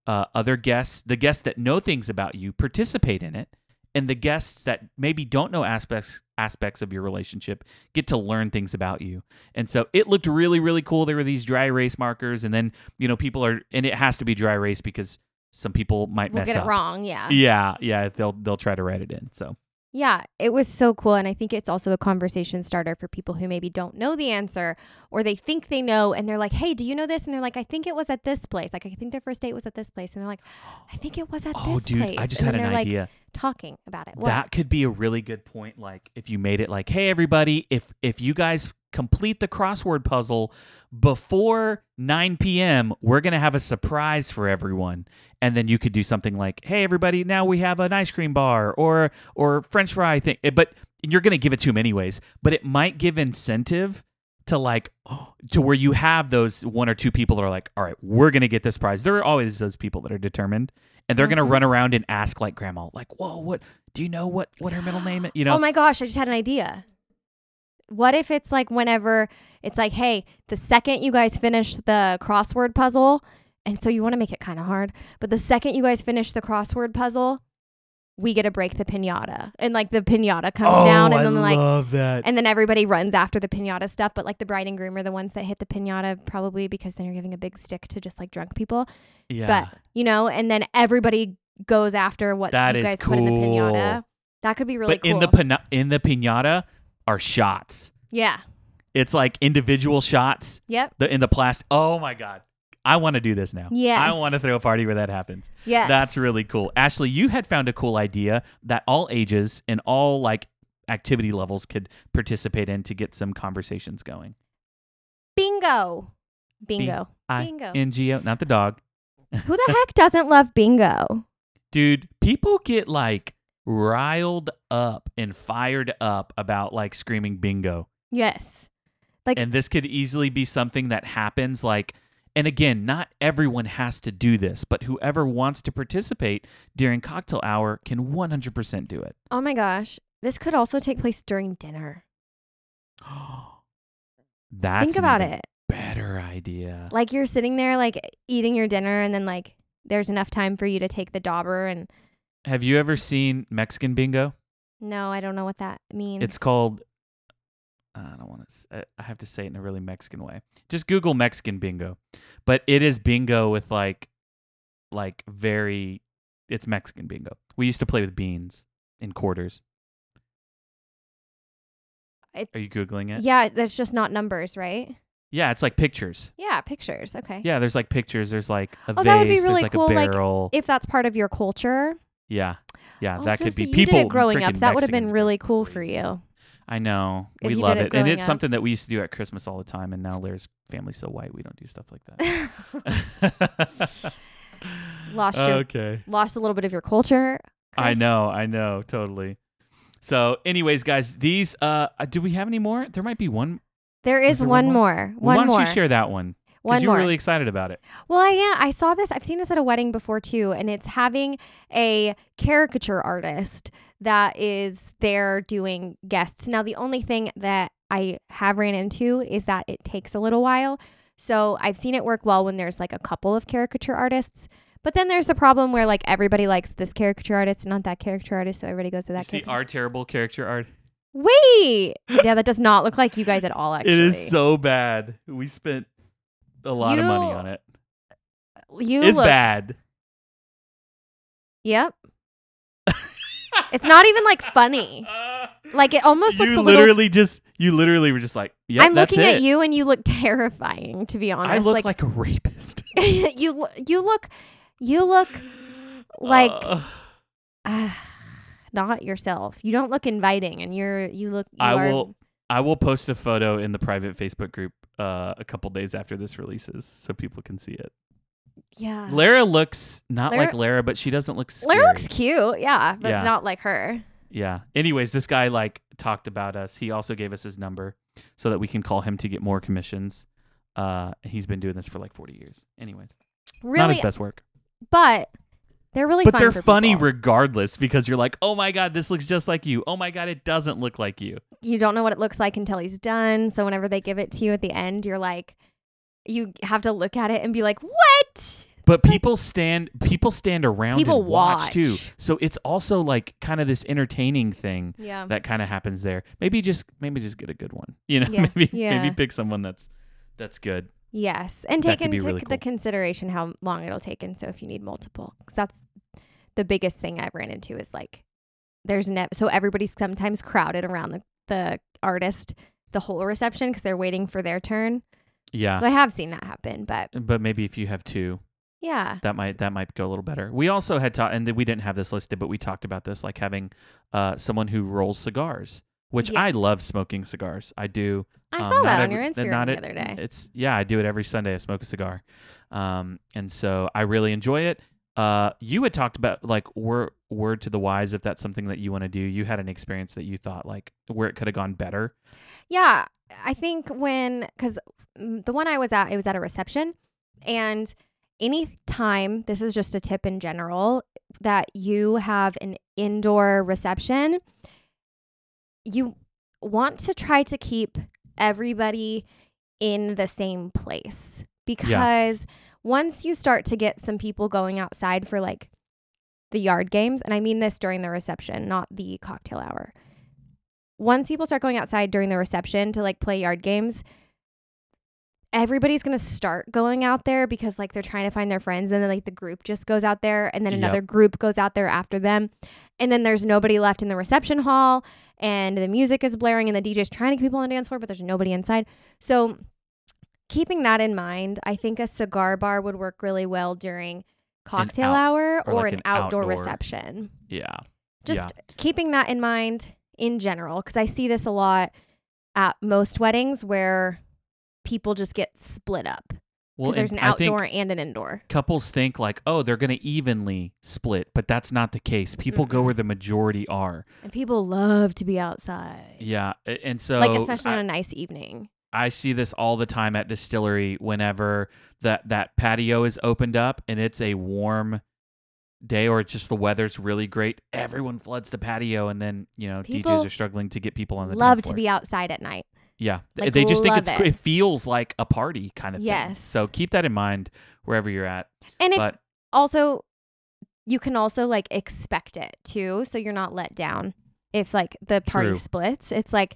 [SPEAKER 2] uh, other guests, the guests that know things about you, participate in it, and the guests that maybe don't know aspects aspects of your relationship get to learn things about you. And so it looked really really cool. There were these dry erase markers, and then you know people are, and it has to be dry erase because some people might
[SPEAKER 3] We'll
[SPEAKER 2] mess
[SPEAKER 3] get
[SPEAKER 2] up.
[SPEAKER 3] it wrong. Yeah.
[SPEAKER 2] Yeah, yeah, they'll they'll try to write it in. So
[SPEAKER 3] Yeah, it was so cool. And I think it's also a conversation starter for people who maybe don't know the answer or they think they know and they're like, hey, do you know this? And they're like, I think it was at this place. Like, I think their first date was at this place. And they're like, I think it was at
[SPEAKER 2] oh,
[SPEAKER 3] this
[SPEAKER 2] dude,
[SPEAKER 3] place.
[SPEAKER 2] I just
[SPEAKER 3] and
[SPEAKER 2] had an idea.
[SPEAKER 3] like talking about it. What?
[SPEAKER 2] That could be a really good point. Like if you made it like, hey everybody, if if you guys complete the crossword puzzle before 9 p.m., we're gonna have a surprise for everyone. And then you could do something like, hey everybody, now we have an ice cream bar or or French fry thing. Eh, But you're gonna give it to them anyways. But it might give incentive to like to where you have those one or two people that are like, all right, we're gonna get this prize. There are always those people that are determined, and they're gonna
[SPEAKER 3] Mhm.
[SPEAKER 2] run around and ask like grandma, like, whoa, what do you know what what her middle name is? You know,
[SPEAKER 3] Oh my gosh, I just had an idea. What if it's like whenever it's like, hey, the second you guys finish the crossword puzzle, and so you want to make it kind of hard, but the second you guys finish the crossword puzzle, we get to break the pinata. And like the pinata comes oh, down and then like
[SPEAKER 2] Oh, love that.
[SPEAKER 3] and then everybody runs after the pinata stuff, but like the bride and groom are the ones that hit the pinata probably because then you're giving a big stick to just like drunk people.
[SPEAKER 2] yeah,
[SPEAKER 3] But you know, and then everybody goes after what
[SPEAKER 2] That
[SPEAKER 3] you
[SPEAKER 2] is
[SPEAKER 3] guys put in the pinata.
[SPEAKER 2] cool.
[SPEAKER 3] That could be really
[SPEAKER 2] but
[SPEAKER 3] cool.
[SPEAKER 2] in the pina- in the pinata are shots.
[SPEAKER 3] yeah.
[SPEAKER 2] It's like individual shots.
[SPEAKER 3] Yep.
[SPEAKER 2] The in the plastic. Oh my god, I want to do this now. Yeah.
[SPEAKER 3] I
[SPEAKER 2] want to throw a party where that happens.
[SPEAKER 3] Yeah.
[SPEAKER 2] That's really cool. Ashley, you had found a cool idea that all ages and all like activity levels could participate in to get some conversations going.
[SPEAKER 3] bingo. Bingo. Bingo.
[SPEAKER 2] N G O, not the dog.
[SPEAKER 3] Who the heck doesn't love bingo?
[SPEAKER 2] Dude, people get like riled up and fired up about like screaming bingo.
[SPEAKER 3] Yes. Like
[SPEAKER 2] and this could easily be something that happens like and again not everyone has to do this but whoever wants to participate during cocktail hour can 100% do it
[SPEAKER 3] oh my gosh. This could also take place during dinner.
[SPEAKER 2] that's
[SPEAKER 3] Think about it.
[SPEAKER 2] better idea
[SPEAKER 3] Like you're sitting there like eating your dinner and then like there's enough time for you to take the dauber and
[SPEAKER 2] have you ever seen mexican bingo
[SPEAKER 3] no, I don't know what that means.
[SPEAKER 2] it's called i don't want to uh, i have to say it in a really mexican way just google mexican bingo but it is bingo with like like very it's mexican bingo we used to play with beans in quarters
[SPEAKER 3] It-
[SPEAKER 2] Are you googling it?
[SPEAKER 3] Yeah, that's just not numbers, right?
[SPEAKER 2] Yeah, it's like pictures.
[SPEAKER 3] Yeah, pictures. Okay.
[SPEAKER 2] Yeah, there's like pictures. There's like a
[SPEAKER 3] Oh,
[SPEAKER 2] vase.
[SPEAKER 3] that would be really
[SPEAKER 2] like
[SPEAKER 3] cool,
[SPEAKER 2] a
[SPEAKER 3] like,
[SPEAKER 2] barrel.
[SPEAKER 3] If that's part of your culture.
[SPEAKER 2] yeah, yeah,
[SPEAKER 3] Also,
[SPEAKER 2] that could
[SPEAKER 3] so
[SPEAKER 2] be
[SPEAKER 3] you
[SPEAKER 2] people.
[SPEAKER 3] did it growing up. That would have been really cool for you.
[SPEAKER 2] I know. we love
[SPEAKER 3] it
[SPEAKER 2] it, and it's
[SPEAKER 3] up.
[SPEAKER 2] something that we used to do at Christmas all the time. And now Lair's family's so white, we don't do stuff like that.
[SPEAKER 3] Lost your-
[SPEAKER 2] okay.
[SPEAKER 3] Lost a little bit of your culture.
[SPEAKER 2] I know, I know, totally. So, anyways, guys, these uh, uh, do we have any more? There might be one.
[SPEAKER 3] There is
[SPEAKER 2] there
[SPEAKER 3] one,
[SPEAKER 2] one
[SPEAKER 3] more.
[SPEAKER 2] Well, why
[SPEAKER 3] One
[SPEAKER 2] don't
[SPEAKER 3] more.
[SPEAKER 2] you share that one? Because
[SPEAKER 3] one
[SPEAKER 2] you're
[SPEAKER 3] more.
[SPEAKER 2] really excited about it.
[SPEAKER 3] Well, I yeah, I saw this. I've seen this at a wedding before too, and it's having a caricature artist that is there doing guests. Now, the only thing that I have ran into is that it takes a little while. So I've seen it work well when there's like a couple of caricature artists. But then there's the problem where like everybody likes this caricature artist and not that caricature artist, so everybody goes to
[SPEAKER 2] You
[SPEAKER 3] that.
[SPEAKER 2] see
[SPEAKER 3] caricature-
[SPEAKER 2] our terrible character art.
[SPEAKER 3] Wait, yeah, that does not look like you guys at all. Actually,
[SPEAKER 2] It is so bad. We spent a lot of money on it.
[SPEAKER 3] you
[SPEAKER 2] It's
[SPEAKER 3] look,
[SPEAKER 2] bad.
[SPEAKER 3] Yep. It's not even like funny. Like it almost looks
[SPEAKER 2] you
[SPEAKER 3] a little.
[SPEAKER 2] literally just you literally were just like, yep,
[SPEAKER 3] I'm
[SPEAKER 2] that's
[SPEAKER 3] looking
[SPEAKER 2] it.
[SPEAKER 3] at you, and you look terrifying. To be honest,
[SPEAKER 2] I look like, a rapist.
[SPEAKER 3] you. lo- You look. You look like
[SPEAKER 2] Uh,
[SPEAKER 3] ah, not yourself. You don't look inviting, and you're. You look. You
[SPEAKER 2] I
[SPEAKER 3] are,
[SPEAKER 2] will I will post a photo in the private Facebook group uh, a couple days after this releases so people can see it.
[SPEAKER 3] Yeah.
[SPEAKER 2] Lara looks not
[SPEAKER 3] Lara-
[SPEAKER 2] like Lara, but she doesn't look scary.
[SPEAKER 3] Lara looks cute. Yeah, but
[SPEAKER 2] Yeah.
[SPEAKER 3] not like her.
[SPEAKER 2] Yeah. Anyways, this guy like talked about us. He also gave us his number so that we can call him to get more commissions. Uh, he's been doing this for like 40 years. Anyways,
[SPEAKER 3] really, not
[SPEAKER 2] his best work.
[SPEAKER 3] but they're really.
[SPEAKER 2] but they're funny
[SPEAKER 3] people.
[SPEAKER 2] regardless because you're like, oh my god, this looks just like you. Oh my god, it doesn't look like you.
[SPEAKER 3] you don't know what it looks like until he's done. So whenever they give it to you at the end, you're like, you have to look at it and be like, what?
[SPEAKER 2] but people stand people stand around
[SPEAKER 3] People
[SPEAKER 2] and watch, too. So it's also like kind of this entertaining thing
[SPEAKER 3] Yeah.
[SPEAKER 2] that kind of happens there. Maybe just maybe just get a good one. You know,
[SPEAKER 3] Yeah,
[SPEAKER 2] maybe
[SPEAKER 3] yeah.
[SPEAKER 2] maybe pick someone that's that's good.
[SPEAKER 3] Yes, and
[SPEAKER 2] That
[SPEAKER 3] take
[SPEAKER 2] could be
[SPEAKER 3] into
[SPEAKER 2] really
[SPEAKER 3] the
[SPEAKER 2] cool.
[SPEAKER 3] consideration how long it'll take, and so if you need multiple, 'cause that's the biggest thing I've ran into is like there's never so everybody's sometimes crowded around the the artist the whole reception because they're waiting for their turn.
[SPEAKER 2] Yeah.
[SPEAKER 3] So I have seen that happen, but
[SPEAKER 2] but maybe if you have two,
[SPEAKER 3] yeah,
[SPEAKER 2] that might that might go a little better. We also had taught, and we didn't have this listed, but we talked about this, like having uh, someone who rolls cigars, which I love smoking cigars. I do.
[SPEAKER 3] I
[SPEAKER 2] Um,
[SPEAKER 3] saw that on
[SPEAKER 2] every-
[SPEAKER 3] your Instagram the
[SPEAKER 2] it-
[SPEAKER 3] other day.
[SPEAKER 2] It's yeah, I do it every Sunday. I smoke a cigar, um, and so I really enjoy it. Uh, you had talked about like word word to the wise if that's something that you want to do. You had an experience that you thought like where it could have gone better.
[SPEAKER 3] Yeah, I think when because the one I was at, it was at a reception, and any time this is just a tip in general that you have an indoor reception, you want to try to keep everybody in the same place. Because once you start to get some people going outside for like the yard games, and I mean this during the reception, not the cocktail hour once people start going outside during the reception to like play yard games, everybody's gonna start going out there because like they're trying to find their friends, and then like the group just goes out there, and then
[SPEAKER 2] Yep.
[SPEAKER 3] another group goes out there after them, and then there's nobody left in the reception hall, and the music is blaring, and the DJ's trying to keep people on the dance floor, but there's nobody inside. So, keeping that in mind, I think a cigar bar would work really well during cocktail
[SPEAKER 2] out-
[SPEAKER 3] hour
[SPEAKER 2] or
[SPEAKER 3] or,
[SPEAKER 2] like
[SPEAKER 3] an, outdoor,
[SPEAKER 2] outdoor-
[SPEAKER 3] reception
[SPEAKER 2] Yeah.
[SPEAKER 3] just keeping that in mind in general because i see this a lot at most weddings where people just get split up
[SPEAKER 2] Well,
[SPEAKER 3] because there's an
[SPEAKER 2] and I think
[SPEAKER 3] outdoor and an indoor
[SPEAKER 2] couples think like, oh, they're going to evenly split, but that's not the case. People go
[SPEAKER 3] Mm-mm.
[SPEAKER 2] where the majority are.
[SPEAKER 3] and people love to be outside
[SPEAKER 2] Yeah, and so
[SPEAKER 3] like especially
[SPEAKER 2] I,
[SPEAKER 3] on a nice evening
[SPEAKER 2] I see this all the time at distillery whenever that that patio is opened up and it's a warm day or it's just the weather's really great. Everyone floods the patio, and then you know
[SPEAKER 3] People
[SPEAKER 2] DJs are struggling to get people on the
[SPEAKER 3] love to be outside at night
[SPEAKER 2] Yeah,
[SPEAKER 3] like,
[SPEAKER 2] they just think it's
[SPEAKER 3] it.
[SPEAKER 2] it feels like a party kind of thing.
[SPEAKER 3] Yes.
[SPEAKER 2] So keep that in mind wherever you're at.
[SPEAKER 3] and if also you can also like expect it too so you're not let down if like the party
[SPEAKER 2] True.
[SPEAKER 3] splits it's like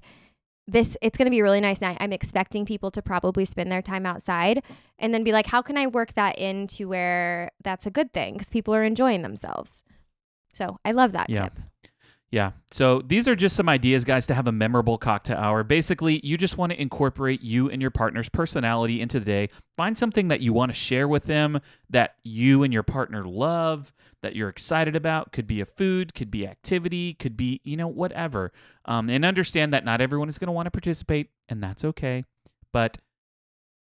[SPEAKER 3] this it's going to be a really nice night i'm expecting people to probably spend their time outside and then be like how can i work that into where that's a good thing because people are enjoying themselves so i love that
[SPEAKER 2] Yeah.
[SPEAKER 3] tip
[SPEAKER 2] Yeah. So these are just some ideas, guys, to have a memorable cocktail hour. Basically, you just want to incorporate you and your partner's personality into the day. Find something that you want to share with them that you and your partner love, that you're excited about. Could be a food, could be activity, could be, you know, whatever. Um, and understand that not everyone is going to want to participate, and that's okay. But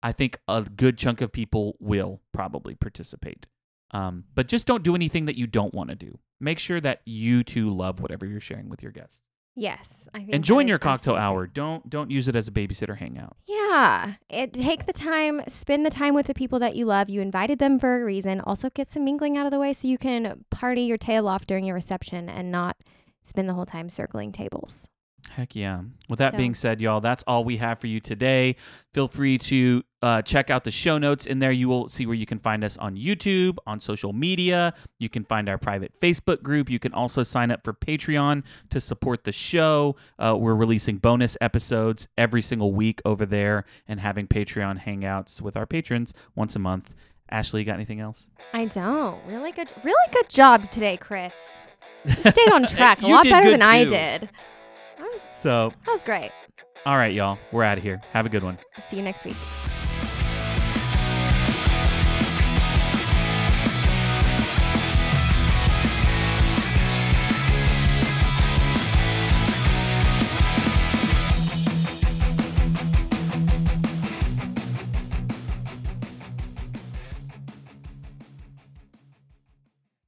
[SPEAKER 2] I think a good chunk of people will probably participate. Um, but just don't do anything that you don't want to do. Make sure that you too love whatever you're sharing with your guests.
[SPEAKER 3] Yes i think
[SPEAKER 2] And join your cocktail hour. Don't don't use it as a babysitter hangout.
[SPEAKER 3] yeah it take the time spend the time with the people that you love you invited them for a reason also get some mingling out of the way so you can party your tail off during your reception and not spend the whole time circling tables
[SPEAKER 2] Heck yeah. With that
[SPEAKER 3] So-
[SPEAKER 2] being said, y'all, that's all we have for you today. Feel free to uh, check out the show notes. In there, you will see where you can find us on YouTube, on social media. You can find our private Facebook group. You can also sign up for Patreon to support the show. Uh, we're releasing bonus episodes every single week over there and having Patreon hangouts with our patrons once a month. Ashley, you got anything else?
[SPEAKER 3] I don't. Really good really good job today, Chris. You stayed on track a lot better than I did. Oh.
[SPEAKER 2] So,
[SPEAKER 3] That was great.
[SPEAKER 2] all right, y'all, we're out of here. Have a good one.
[SPEAKER 3] See you next week.